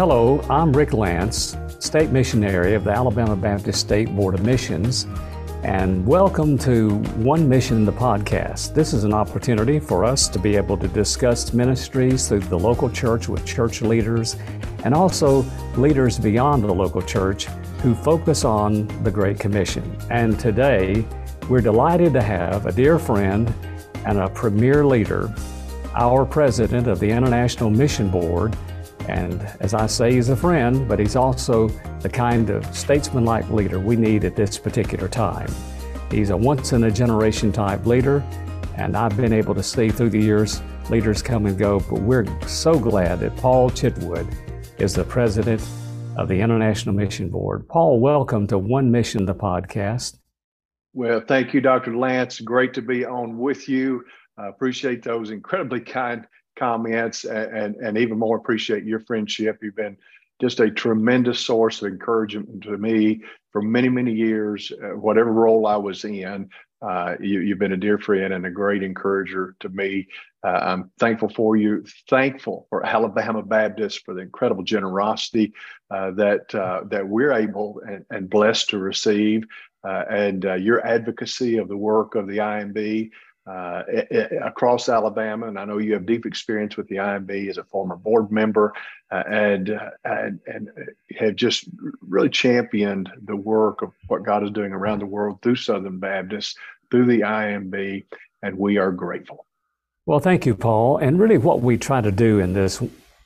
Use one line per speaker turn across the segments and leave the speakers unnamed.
hello, I'm Rick Lance, State Missionary of the Alabama Baptist State Board of Missions, and welcome to One Mission the podcast. This is an opportunity for us to be able to discuss ministries through the local church with church leaders and also leaders beyond the local church who focus on the Great Commission. And today, we're delighted to have a dear friend and a premier leader, our president of the International Mission Board, and as I say, he's a friend, but he's also the kind of statesmanlike leader we need at this particular time. He's a once in a generation type leader, and I've been able to see through the years leaders come and go, but we're so glad that Paul Chitwood is the president of the International Mission Board. Paul, welcome to One Mission, the podcast.
Well, thank you, Dr. Lance. Great to be on with you. I appreciate those incredibly kind comments and, and even more appreciate your friendship. You've been just a tremendous source of encouragement to me for many, many years, uh, whatever role I was in. Uh, you, have been a dear friend and a great encourager to me. Uh, I'm thankful for you, thankful for Alabama Baptist for the incredible generosity uh, that uh, that we're able and, and, blessed to receive, uh, and your advocacy of the work of the IMB uh, across Alabama, and I know you have deep experience with the IMB as a former board member, uh, and, uh, and and have just really championed the work of what God is doing around the world through Southern Baptists, through the IMB, and we are grateful.
Well, thank you, Paul. And really, what we try to do in this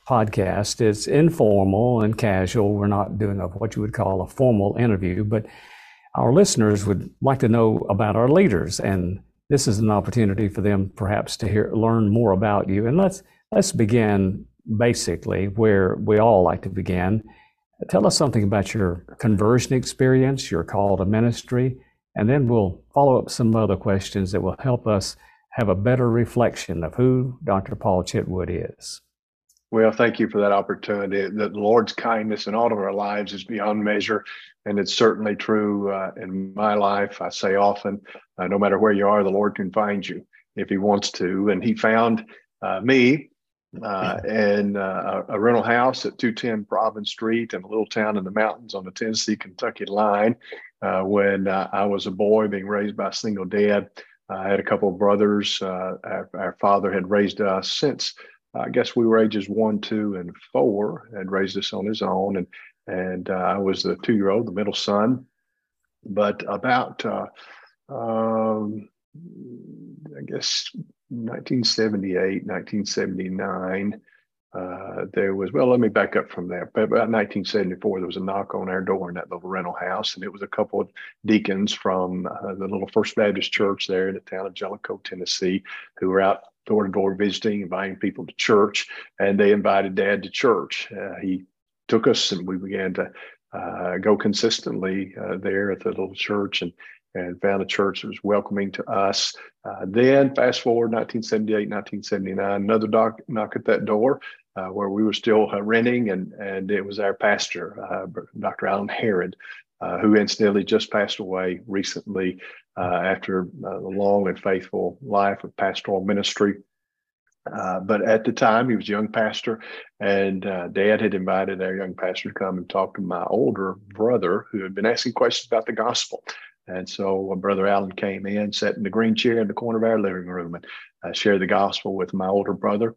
podcast is informal and casual. We're not doing a, what you would call a formal interview, but our listeners would like to know about our leaders and this is an opportunity for them perhaps to hear learn more about you. And let's let's begin basically where we all like to begin. Tell us something about your conversion experience, your call to ministry, and then we'll follow up some other questions that will help us have a better reflection of who Dr. Paul Chitwood is.
Well, thank you for that opportunity. The Lord's kindness in all of our lives is beyond measure. And it's certainly true uh, in my life. I say often, uh, no matter where you are, the Lord can find you if He wants to. And He found uh, me uh, in uh, a rental house at 210 Providence Street in a little town in the mountains on the Tennessee Kentucky line uh, when I was a boy being raised by a single dad. I had a couple of brothers. Our, our father had raised us since I guess we were ages one, two, and four, and raised us on his own. And and uh, I was the two year old, the middle son. But about, uh, um, I guess, 1978, 1979, uh, there was, well, let me back up from there. But about 1974, there was a knock on our door in that little rental house, and it was a couple of deacons from uh, the little First Baptist church there in the town of Jellico, Tennessee, who were out door to door visiting, inviting people to church, and they invited Dad to church. Uh, he took us, and we began to uh, go consistently uh, there at the little church, and and found a church that was welcoming to us. Uh, then, fast forward 1978, 1979, another doc, knock at that door. Uh, where we were still uh, renting, and and it was our pastor, Dr. Alan Herod, uh, who incidentally just passed away recently uh, after a long and faithful life of pastoral ministry. Uh, but at the time, he was a young pastor, and uh, Dad had invited our young pastor to come and talk to my older brother, who had been asking questions about the gospel. And so, Brother Allen came in, sat in the green chair in the corner of our living room, and uh, shared the gospel with my older brother.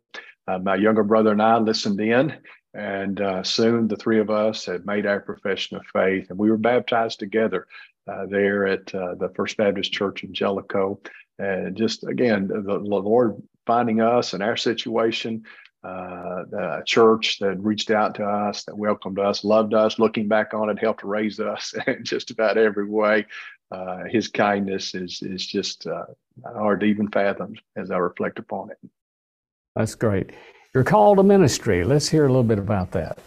Uh, my younger brother and I listened in, and uh, soon the three of us had made our profession of faith, and we were baptized together uh, there at the First Baptist Church in Jellico. And just again, the, the Lord finding us and our situation, uh, a church that reached out to us, that welcomed us, loved us, looking back on it, helped raise us in just about every way. Uh, his kindness is is just uh, hard to even fathom as I reflect upon it.
That's great. You're called to ministry. Let's hear a little bit about that.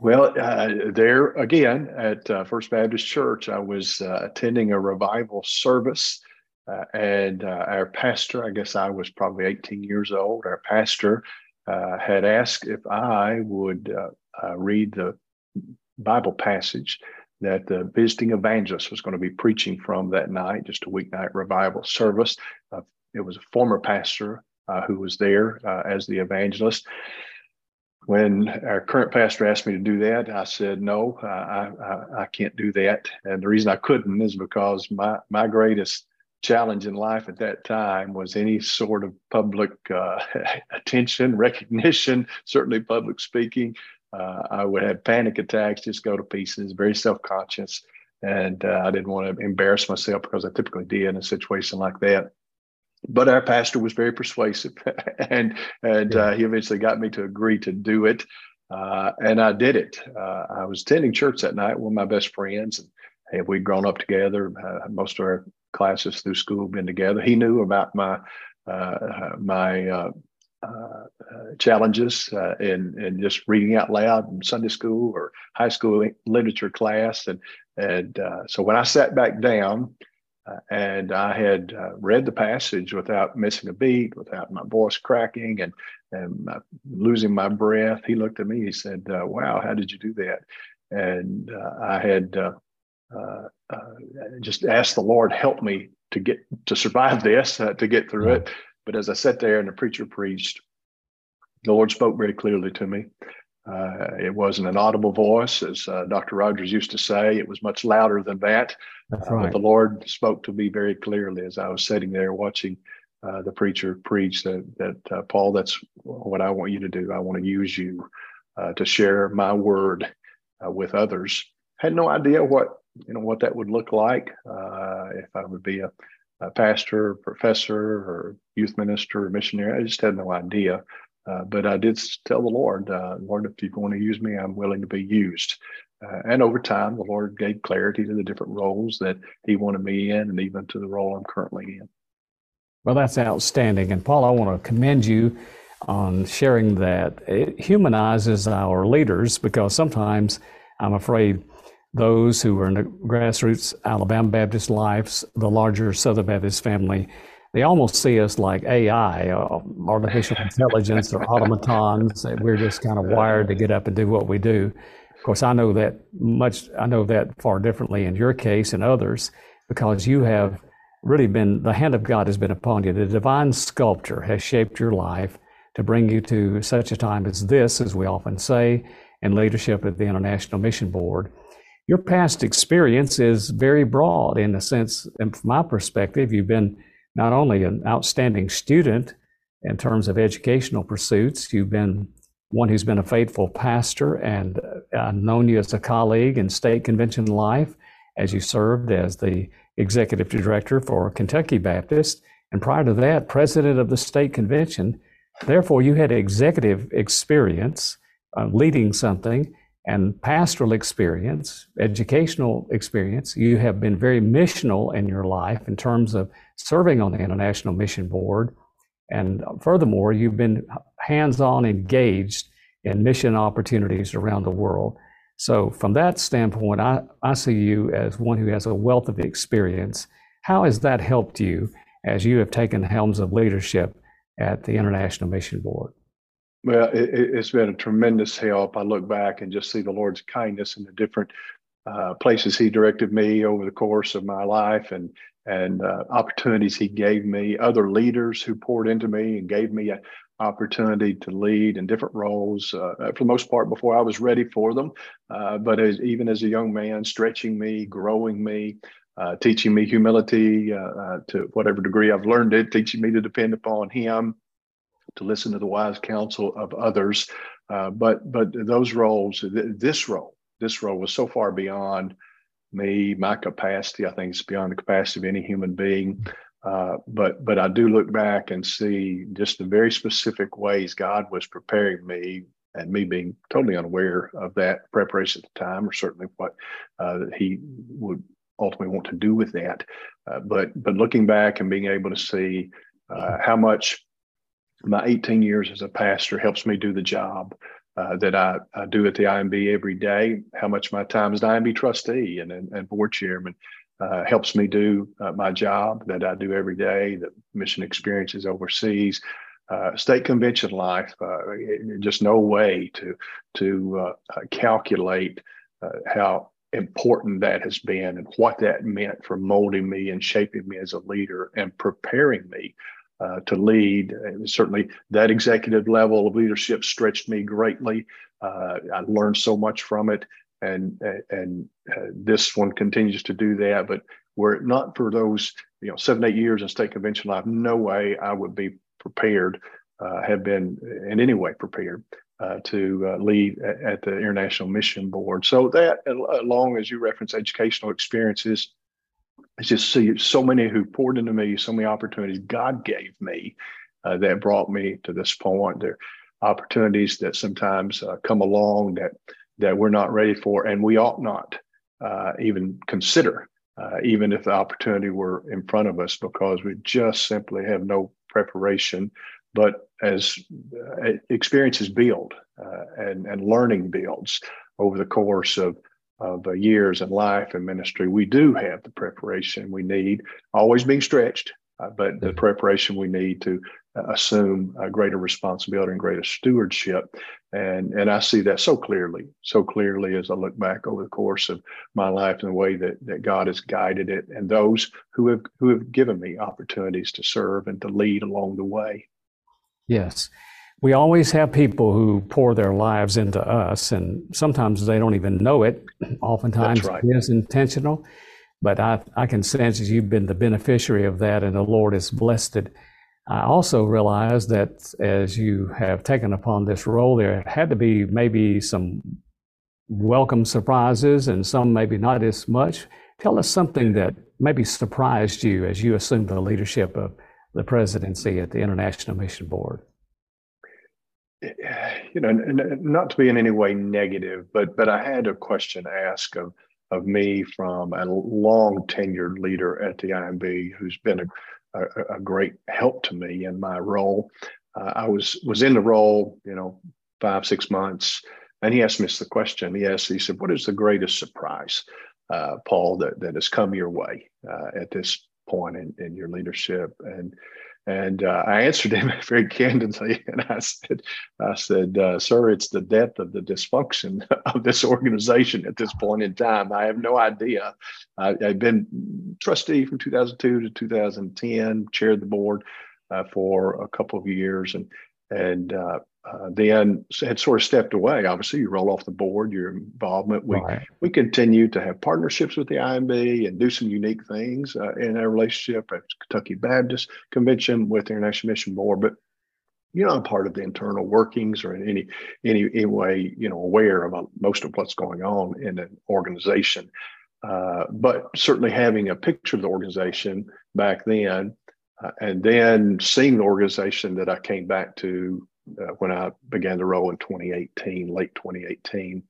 Well, uh, there again at uh, First Baptist Church, I was uh, attending a revival service uh, and uh, our pastor, I guess I was probably 18 years old, our pastor uh, had asked if I would uh, uh, read the Bible passage that the visiting evangelist was going to be preaching from that night, just a weeknight revival service. Uh, it was a former pastor who was there as the evangelist. when our current pastor asked me to do that, I said, no, I, I, I can't do that. And the reason I couldn't is because my, my greatest challenge in life at that time was any sort of public uh, attention, recognition, certainly public speaking. Uh, I would have panic attacks, just go to pieces, very self conscious. And uh, I didn't want to embarrass myself because I typically did in a situation like that. But our pastor was very persuasive, and and uh, he eventually got me to agree to do it, uh, and I did it. Uh, I was attending church that night with my best friends, and hey, we'd grown up together. most of our classes through school been together. He knew about my uh, my uh, uh, challenges uh, in in just reading out loud in Sunday school or high school literature class, and and uh, so when I sat back down. Uh, and I had read the passage without missing a beat, without my voice cracking and, and losing my breath. He looked at me. He said, "Wow, how did you do that?" And I had uh, uh, Uh, uh, just ask the Lord help me to get to survive this, uh, to get through it. But as I sat there and the preacher preached, the Lord spoke very clearly to me. Uh, it wasn't an audible voice, as uh, Dr. Rogers used to say. It was much louder than that.
That's uh, right.
but the Lord spoke to me very clearly as I was sitting there watching the preacher preach that, that Paul, that's what I want you to do. I want to use you to share my word with others. Had no idea what you know what that would look like uh, if I would be a, a, pastor, professor, or youth minister, or missionary. I just had no idea. Uh, but I did tell the Lord, uh, Lord, if you want to use me, I'm willing to be used. Uh, and over time, the Lord gave clarity to the different roles that He wanted me in, and even to the role I'm currently in.
Well, that's outstanding. And Paul, I want to commend you on sharing that. It humanizes our leaders because sometimes I'm afraid those who are in the grassroots Alabama Baptist lives, the larger Southern Baptist family, they almost see us like AI, uh, artificial intelligence, or automatons. We're just kind of wired to get up and do what we do. Of course, I know that much. I know that far differently in your case and others, because you have really been the hand of God has been upon you. The divine sculptor has shaped your life to bring you to such a time as this, as we often say, in leadership at the International Mission Board your past experience is very broad in the sense, and from my perspective, you've been not only an outstanding student in terms of educational pursuits, you've been one who's been a faithful pastor and I've uh, known you as a colleague in state convention life as you served as the executive director for Kentucky Baptist. And prior to that, president of the state convention. Therefore, you had executive experience uh, leading something and pastoral experience, educational experience. You have been very missional in your life in terms of serving on the International Mission Board. And furthermore, you've been hands on engaged in mission opportunities around the world. So, from that standpoint, I, I see you as one who has a wealth of experience. How has that helped you as you have taken the helms of leadership at the International Mission Board?
Well, it, has been a tremendous help. I look back and just see the Lord's kindness in the different uh, places He directed me over the course of my life, and and uh, opportunities He gave me. Other leaders who poured into me and gave me an opportunity to lead in different roles. Uh, for the most part, before I was ready for them, uh, but as, even as a young man, stretching me, growing me. Uh, teaching me humility uh, to whatever degree I've learned it, teaching me to depend upon Him, to listen to the wise counsel of others. Uh, but but those roles, th- this role, this role was so far beyond me, my capacity. I think it's beyond the capacity of any human being. Uh, but but I do look back and see just the very specific ways God was preparing me, and me being totally unaware of that preparation at the time, or certainly what uh, He would ultimately want to do with that. Uh, but but looking back and being able to see uh, how much my 18 years as a pastor helps me do the job uh, that I, I, do at the IMB every day. How much my time as an IMB trustee and, and, and board chairman uh, helps me do uh, my job that I do every day, the mission experiences overseas. Uh, state convention life, uh, just no way to to uh, calculate how important that has been and what that meant for molding me and shaping me as a leader and preparing me uh, to lead. And certainly, that executive level of leadership stretched me greatly. Uh, I learned so much from it, and and uh, this one continues to do that. But were it not for those, you know, seven eight years in state convention life, no way I would be prepared, uh, have been in any way prepared uh, to uh, lead at, at, the International Mission Board. So that, along as you reference educational experiences, I just see so many who poured into me, so many opportunities God gave me uh, that brought me to this point. There are opportunities that sometimes uh, come along that that we're not ready for, and we ought not uh, even consider, uh, even if the opportunity were in front of us, because we just simply have no preparation. But as uh, experiences build uh, and and learning builds over the course of of uh, years in life and ministry, we do have the preparation we need, always being stretched, uh, but the preparation we need to uh, assume a greater responsibility and greater stewardship. And, and I see that so clearly, so clearly as I look back over the course of my life and the way that, that God has guided it and those who have, who have given me opportunities to serve and to lead along the way.
Yes we always have people who pour their lives into us, and sometimes they don't even know it. Oftentimes right. it is intentional, but I, I can sense that you've been the beneficiary of that, and the Lord has blessed it. I also realize that as you have taken upon this role, there had to be maybe some welcome surprises and some maybe not as much. Tell us something that maybe surprised you as you assumed the leadership of the presidency at the International Mission Board
you know, not to be in any way negative, but but I had a question asked of of me from a long tenured leader at the IMB who's been a, a, a great help to me in my role. Uh, I was was in the role, you know, five six months, and he asked me the question. He asked, he said, "What is the greatest surprise, uh, Paul, that that has come your way uh, at this point in, in your leadership?" And and uh, I answered him very candidly, and I said, "I said, uh, sir, it's the depth of the dysfunction of this organization at this point in time. I have no idea. I, have been trustee from 2002 to 2010, chaired the board uh, for a couple of years, and and uh, uh, then had sort of stepped away. Obviously, you roll off the board, your involvement. We right. we continue to have partnerships with the IMB and do some unique things uh, in our relationship at Kentucky Baptist Convention with the International Mission Board. But you're not part of the internal workings or in any any, any way you know aware of most of what's going on in an organization. Uh, but certainly having a picture of the organization back then, uh, and then seeing the organization that I came back to uh, when I began to roll in 2018, late 2018.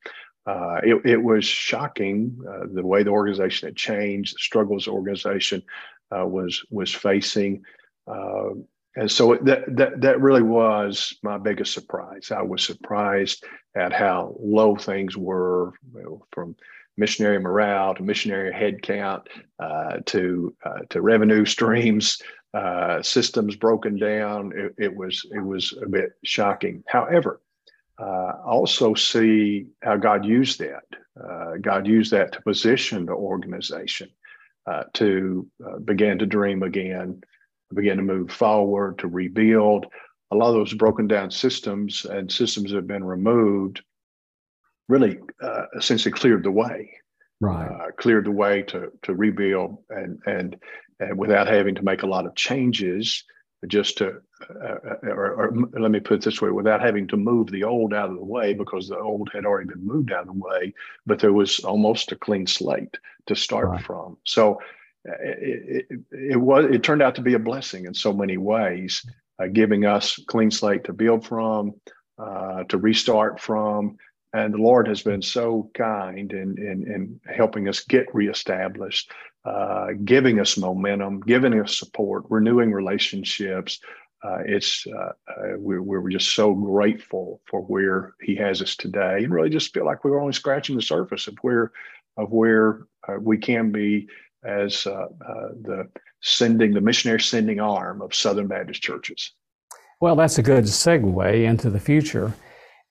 Uh, it, it, was shocking uh, the way the organization had changed, the struggles the organization uh, was was facing, uh, and so that that that really was my biggest surprise. I was surprised at how low things were you know, from missionary morale to missionary headcount uh, to to revenue streams uh, systems broken down. It, it, was it was a bit shocking. However, uh, also see how God used that. Uh, God used that to position the organization uh, to uh, begin to dream again, begin to move forward, to rebuild. A lot of those broken down systems and systems that have been removed really uh, essentially cleared the way
right uh,
cleared the way to to rebuild and and without having to make a lot of changes just to uh, uh, or, or, let me put it this way without having to move the old out of the way because the old had already been moved out of the way but there was almost a clean slate to start right. from so uh, it, it, it, was it turned out to be a blessing in so many ways uh, giving us clean slate to build from uh, to restart from and the Lord has been so kind in, in, in helping us get reestablished, uh, giving us momentum, giving us support, renewing relationships. Uh, it's uh, uh we're, we're just so grateful for where He has us today, and really just feel like we're only scratching the surface of where of where uh, we can be as uh, the sending the missionary sending arm of Southern Baptist churches.
Well, that's a good segue into the future.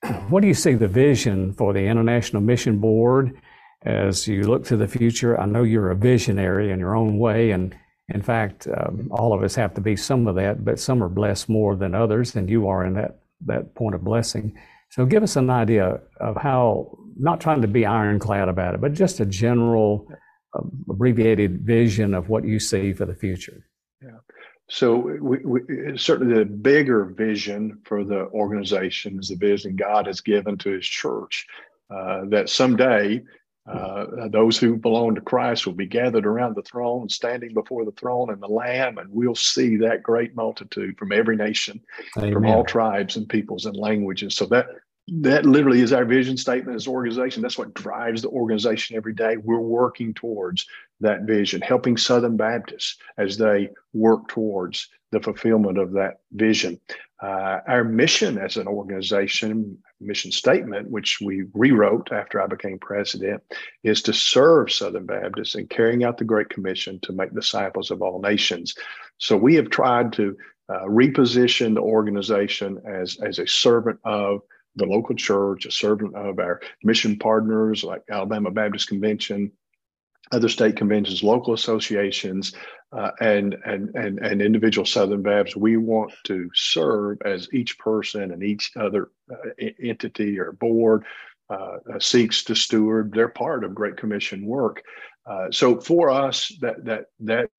what do you see the vision for the International Mission Board as you look to the future? I know you're a visionary in your own way, and In fact, um, all of us have to be some of that, but some are blessed more than others, and you are in that, that point of blessing. So give us an idea of how, not trying to be ironclad about it, but just a general uh, abbreviated vision of what you see for the future.
So we, we, certainly the bigger vision for the organization is the vision God has given to his church uh, that someday uh, those who belong to Christ will be gathered around the throne, standing before the throne and the Lamb, and we'll see that great multitude from every nation, Amen. from all tribes and peoples and languages. So that that literally is our vision statement as an organization. That's what drives the organization every day. We're working towards that vision, helping Southern Baptists as they work towards the fulfillment of that vision. Uh, our mission as an organization, mission statement, which we rewrote after I became president, is to serve Southern Baptists in carrying out the Great Commission to make disciples of all nations. So we have tried to uh, reposition the organization as, as a servant of the local church, a servant of our mission partners like Alabama Baptist Convention, other state conventions, local associations, uh, and, and and and individual Southern Baptists. We want to serve as each person and each other uh, entity or board uh, uh, seeks to steward. They're part of Great Commission work. Uh, so for us, that that that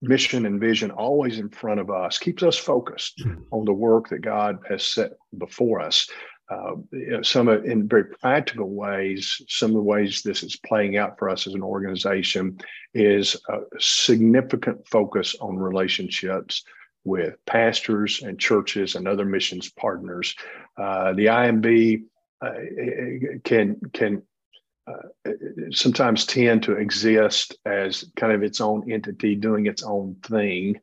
mission and vision always in front of us keeps us focused mm-hmm. on the work that God has set before us uh, you know, some in very practical ways, some of the ways this is playing out for us as an organization is a significant focus on relationships with pastors and churches and other missions partners. Uh, the IMB uh, can can uh, sometimes tend to exist as kind of its own entity doing its own thing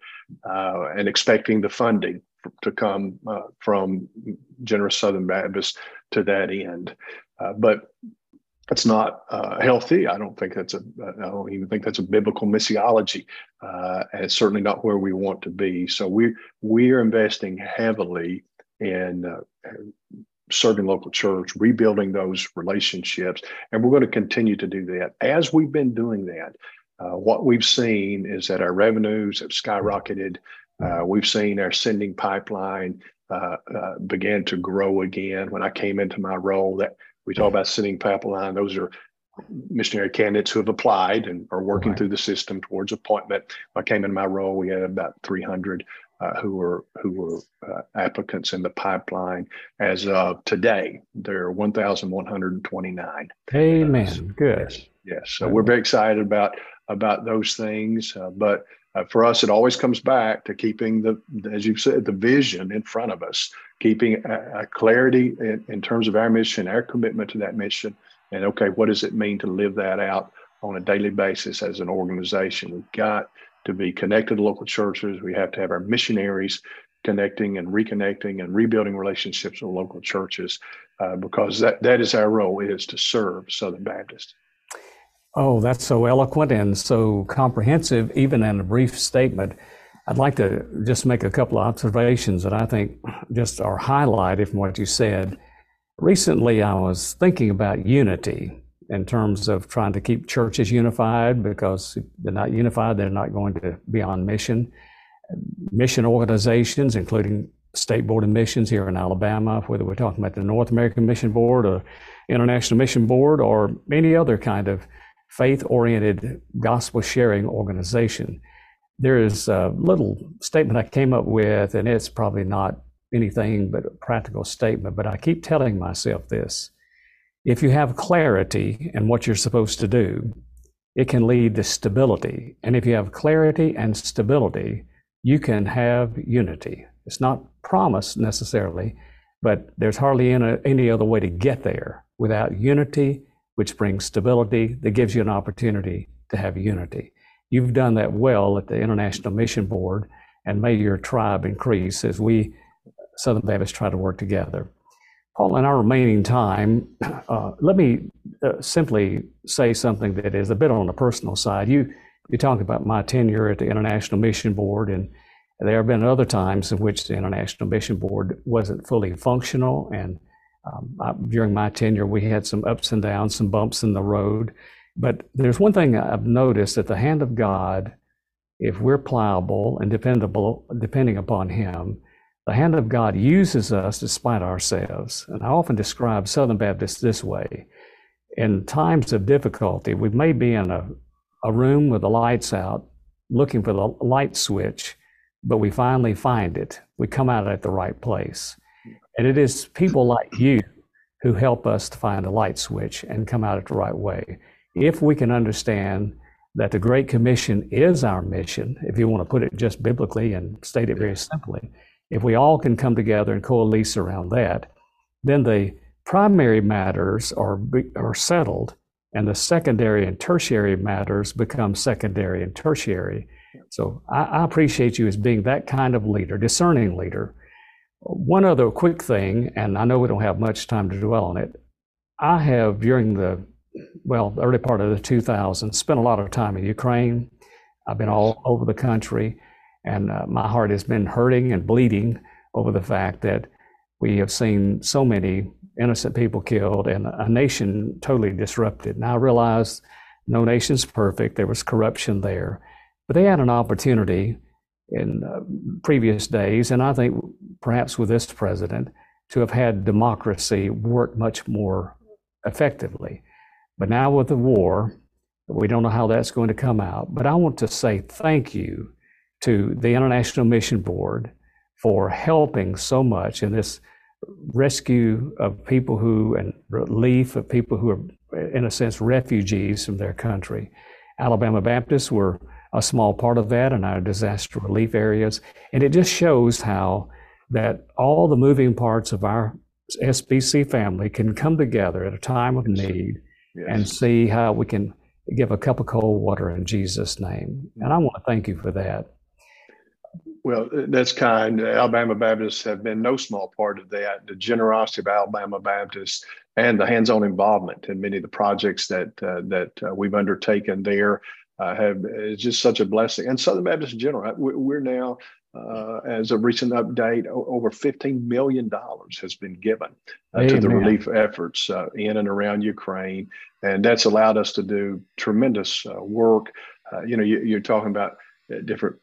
uh, and expecting the funding to come uh, from generous Southern Baptists to that end. Uh, but it's not uh, healthy. I don't think that's a. I don't even think that's a biblical missiology, uh, and it's certainly not where we want to be. So we we are investing heavily in uh, serving local church, rebuilding those relationships, and we're going to continue to do that. As we've been doing that, uh, what we've seen is that our revenues have skyrocketed. Uh, we've seen our sending pipeline uh, uh, began to grow again. When I came into my role, that we talk about sending pipeline, those are missionary candidates who have applied and are working right. through the system towards appointment. When I came into my role, we had about 300 uh, who were who were uh, applicants in the pipeline. As of today, there are 1,129.
Amen. Uh, Good.
Yes. yes. So we're very excited about about those things, uh, but uh, for us, it always comes back to keeping the, as you said, the vision in front of us, keeping a, a clarity in, in, terms of our mission, our commitment to that mission, and okay, what does it mean to live that out on a daily basis as an organization? We've got to be connected to local churches. We have to have our missionaries connecting and reconnecting and rebuilding relationships with local churches, uh, because that that is our role is to serve Southern Baptist.
Oh, that's so eloquent and so comprehensive, even in a brief statement. I'd like to just make a couple of observations that I think just are highlighted from what you said. Recently, I was thinking about unity in terms of trying to keep churches unified because if they're not unified, they're not going to be on mission. Mission organizations, including State Board of Missions here in Alabama, whether we're talking about the North American Mission Board or International Mission Board or any other kind of faith oriented gospel sharing organization. There is a little statement I came up with, and it's probably not anything but a practical statement, but I keep telling myself this. If you have clarity in what you're supposed to do, it can lead to stability. And if you have clarity and stability, you can have unity. It's not promised necessarily, but there's hardly any, any other way to get there without unity which brings stability, that gives you an opportunity to have unity. You've done that well at the International Mission Board, and may your tribe increase as we Southern Baptists try to work together. Paul, in our remaining time, uh, let me uh, simply say something that is a bit on the personal side. You you talked about my tenure at the International Mission Board, and there have been other times in which the International Mission Board wasn't fully functional, and um, I, during my tenure, we had some ups and downs, some bumps in the road. But there's one thing I've noticed that the hand of God if we're pliable and dependable, depending upon Him, the hand of God uses us despite ourselves. And I often describe Southern Baptists this way in times of difficulty, we may be in a, a room with the lights out, looking for the light switch, but we finally find it. We come out at the right place. And it is people like you who help us to find the light switch and come out at the right way. If we can understand that the Great Commission is our mission, if you want to put it just biblically and state it very simply, if we all can come together and coalesce around that, then the primary matters are, are settled and the secondary and tertiary matters become secondary and tertiary. So I, I, appreciate you as being that kind of leader, discerning leader. One other quick thing, and I know we don't have much time to dwell on it. I have, during the, well, early part of the 2000s, spent a lot of time in Ukraine. I've been all over the country, and uh, my heart has been hurting and bleeding over the fact that we have seen so many innocent people killed and a nation totally disrupted. And I realized no nation's perfect. There was corruption there. But they had an opportunity in uh, previous days, and I think perhaps with this president, to have had democracy work much more effectively. But now with the war, we don't know how that's going to come out. But I want to say thank you to the International Mission Board for helping so much in this rescue of people who and relief of people who are, in a sense, refugees from their country. Alabama Baptists were a small part of that in our disaster relief areas. And it just shows how that all the moving parts of our SBC family can come together at a time of need yes. and see how we can give a cup of cold water in Jesus' name. And I want to thank you for that.
Well, that's kind. Alabama Baptists have been no small part of that. The generosity of Alabama Baptists and the hands-on involvement in many of the projects that uh, that uh, we've undertaken there uh, have is just such a blessing. And Southern Baptist in general, we're now, uh, as a recent update, over $15 million has been given uh, to the relief efforts uh, in and around Ukraine. And that's allowed us to do tremendous work. you know, you, are talking about different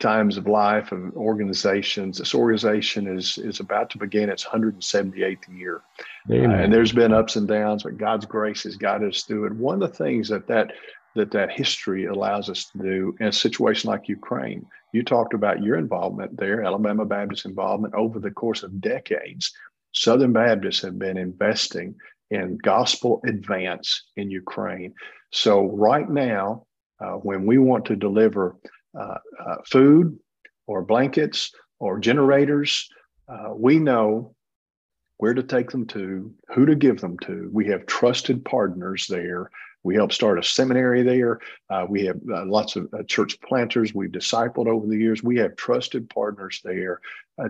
times of life of organizations. This organization is is about to begin its 178th year, uh, and there's been ups and downs, but God's grace has guided us through it. One of the things that that that that history allows us to do in a situation like Ukraine. You talked about your involvement there, Alabama Baptist involvement over the course of decades. Southern Baptists have been investing in gospel advance in Ukraine. So right now, uh, when we want to deliver uh, uh, food or blankets or generators, uh, we know where to take them to, who to give them to. We have trusted partners there. We help start a seminary there. Uh, we have uh, lots of uh, church planters we've discipled over the years. We have trusted partners there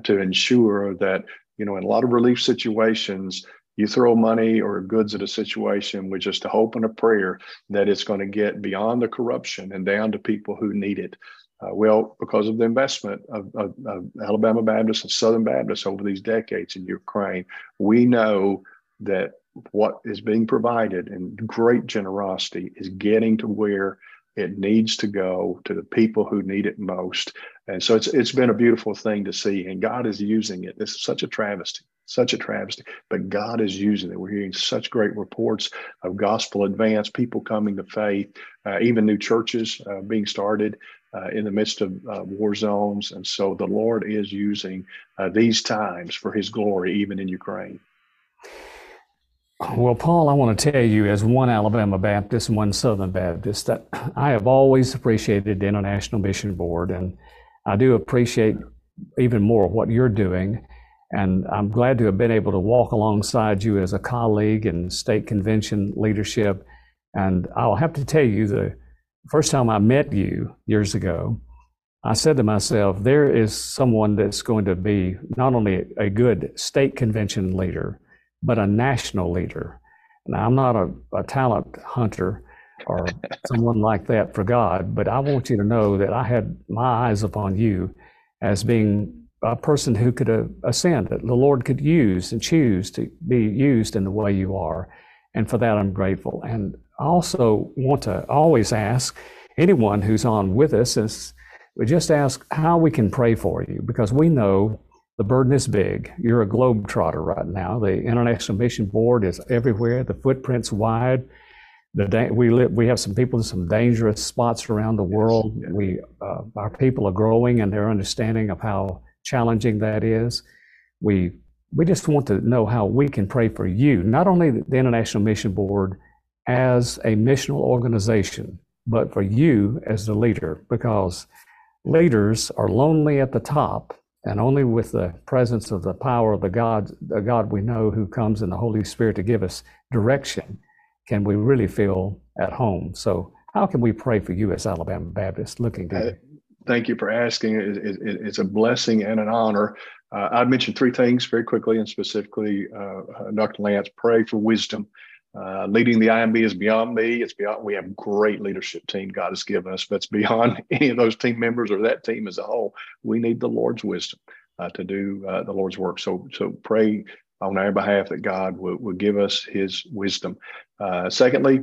to ensure that, you know, in a lot of relief situations, you throw money or goods at a situation with just a hope and a prayer that it's going to get beyond the corruption and down to people who need it. Uh, well, because of the investment of, of, of, Alabama Baptists and Southern Baptists over these decades in Ukraine, we know that what is being provided in great generosity is getting to where it needs to go to the people who need it most. And so it's it's been a beautiful thing to see, and God is using it. This is such a travesty such a travesty. But God is using it. We're hearing such great reports of gospel advance, people coming to faith, uh, even new churches uh, being started uh, in the midst of uh, war zones. And so the Lord is using uh, these times for his glory, even in Ukraine.
Well, Paul, I want to tell you, as one Alabama Baptist and one Southern Baptist, that I have always appreciated the International Mission Board, and I do appreciate even more what you're doing. And I'm glad to have been able to walk alongside you as a colleague in state convention leadership. And I'll have to tell you, the first time I met you years ago, I said to myself, there is someone that's going to be not only a good state convention leader, but a national leader. Now, I'm not a, a talent hunter or someone like that for God, but I want you to know that I had my eyes upon you as being a person who could uh, ascend, that the Lord could use and choose to be used in the way you are. And for that, I'm grateful. And I also want to always ask anyone who's on with us, is we just ask how we can pray for you because we know the burden is big. You're a globetrotter right now. The International Mission Board is everywhere. The footprint's wide. The da- we live, we have some people in some dangerous spots around the world. We uh, our people are growing and their understanding of how challenging that is. We we just want to know how we can pray for you, not only the International Mission Board as a missional organization, but for you as the leader, because leaders are lonely at the top, and only with the presence of the power of the God, the God we know who comes in the Holy Spirit to give us direction, can we really feel at home. So, how can we pray for you as Alabama Baptist looking to you?
Thank you for asking. It's a blessing and an honor. Uh, I'd mention three things very quickly and specifically, uh, uh Dr. Lance, pray for wisdom. Uh, leading the IMB is beyond me. It's beyond. We have great leadership team God has given us, but it's beyond any of those team members or that team as a whole. We need the Lord's wisdom uh, to do uh, the Lord's work. So, so pray on our behalf that God will, will give us His wisdom. Uh, secondly,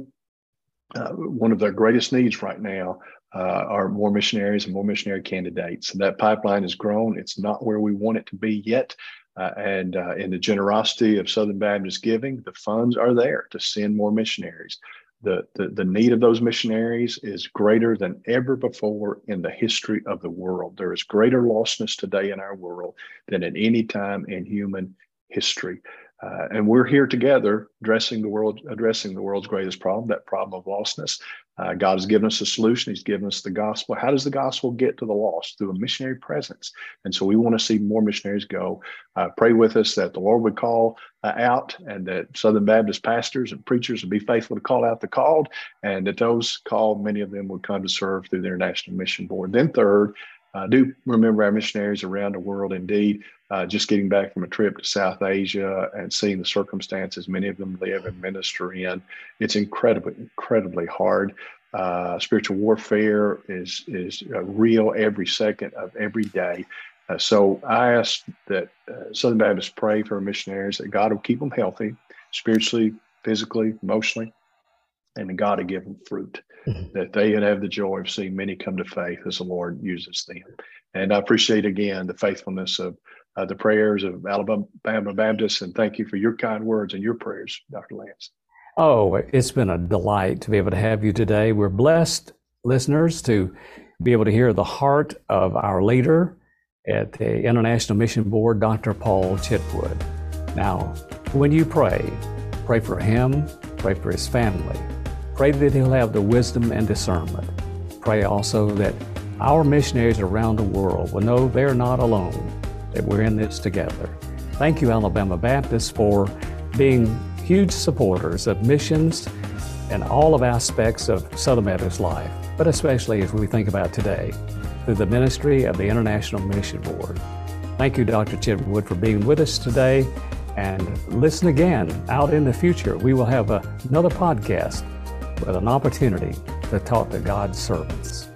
uh, one of their greatest needs right now are more missionaries and more missionary candidates. And that pipeline has grown. It's not where we want it to be yet, uh, and uh, in the generosity of Southern Baptist giving, the funds are there to send more missionaries. The, the, the need of those missionaries is greater than ever before in the history of the world. There is greater lostness today in our world than at any time in human history. Uh, and we're here together addressing the world, addressing the world's greatest problem, that problem of lostness. Uh, God has given us a solution. He's given us the gospel. How does the gospel get to the lost? Through a missionary presence. And so we want to see more missionaries go. Uh, pray with us that the Lord would call uh, out and that Southern Baptist pastors and preachers would be faithful to call out the called and that those called, many of them would come to serve through the International Mission Board. Then third, uh, do remember our missionaries around the world. Indeed, uh, just getting back from a trip to South Asia and seeing the circumstances many of them live and minister in, it's incredibly, incredibly hard. Uh, spiritual warfare is is uh, real every second of every day. Uh, so I ask that uh, Southern Baptists pray for our missionaries that God will keep them healthy, spiritually, physically, emotionally, and God to give them fruit, mm-hmm. that they would have the joy of seeing many come to faith as the Lord uses them. And I appreciate again the faithfulness of uh, the prayers of Alabama Baptists, and thank you for your kind words and your prayers, Dr. Lance.
Oh, it's been a delight to be able to have you today. We're blessed, listeners, to be able to hear the heart of our leader at the International Mission Board, Dr. Paul Chitwood. Now, when you pray, pray for him, pray for his family, Pray that He'll have the wisdom and discernment. Pray also that our missionaries around the world will know they're not alone, that we're in this together. Thank you, Alabama Baptists, for being huge supporters of missions and all of aspects of Southern Baptist life, but especially as we think about today through the ministry of the International Mission Board. Thank you, Dr. Chitwood, for being with us today. And listen again out in the future. We will have a, another podcast with an opportunity to talk to God's servants.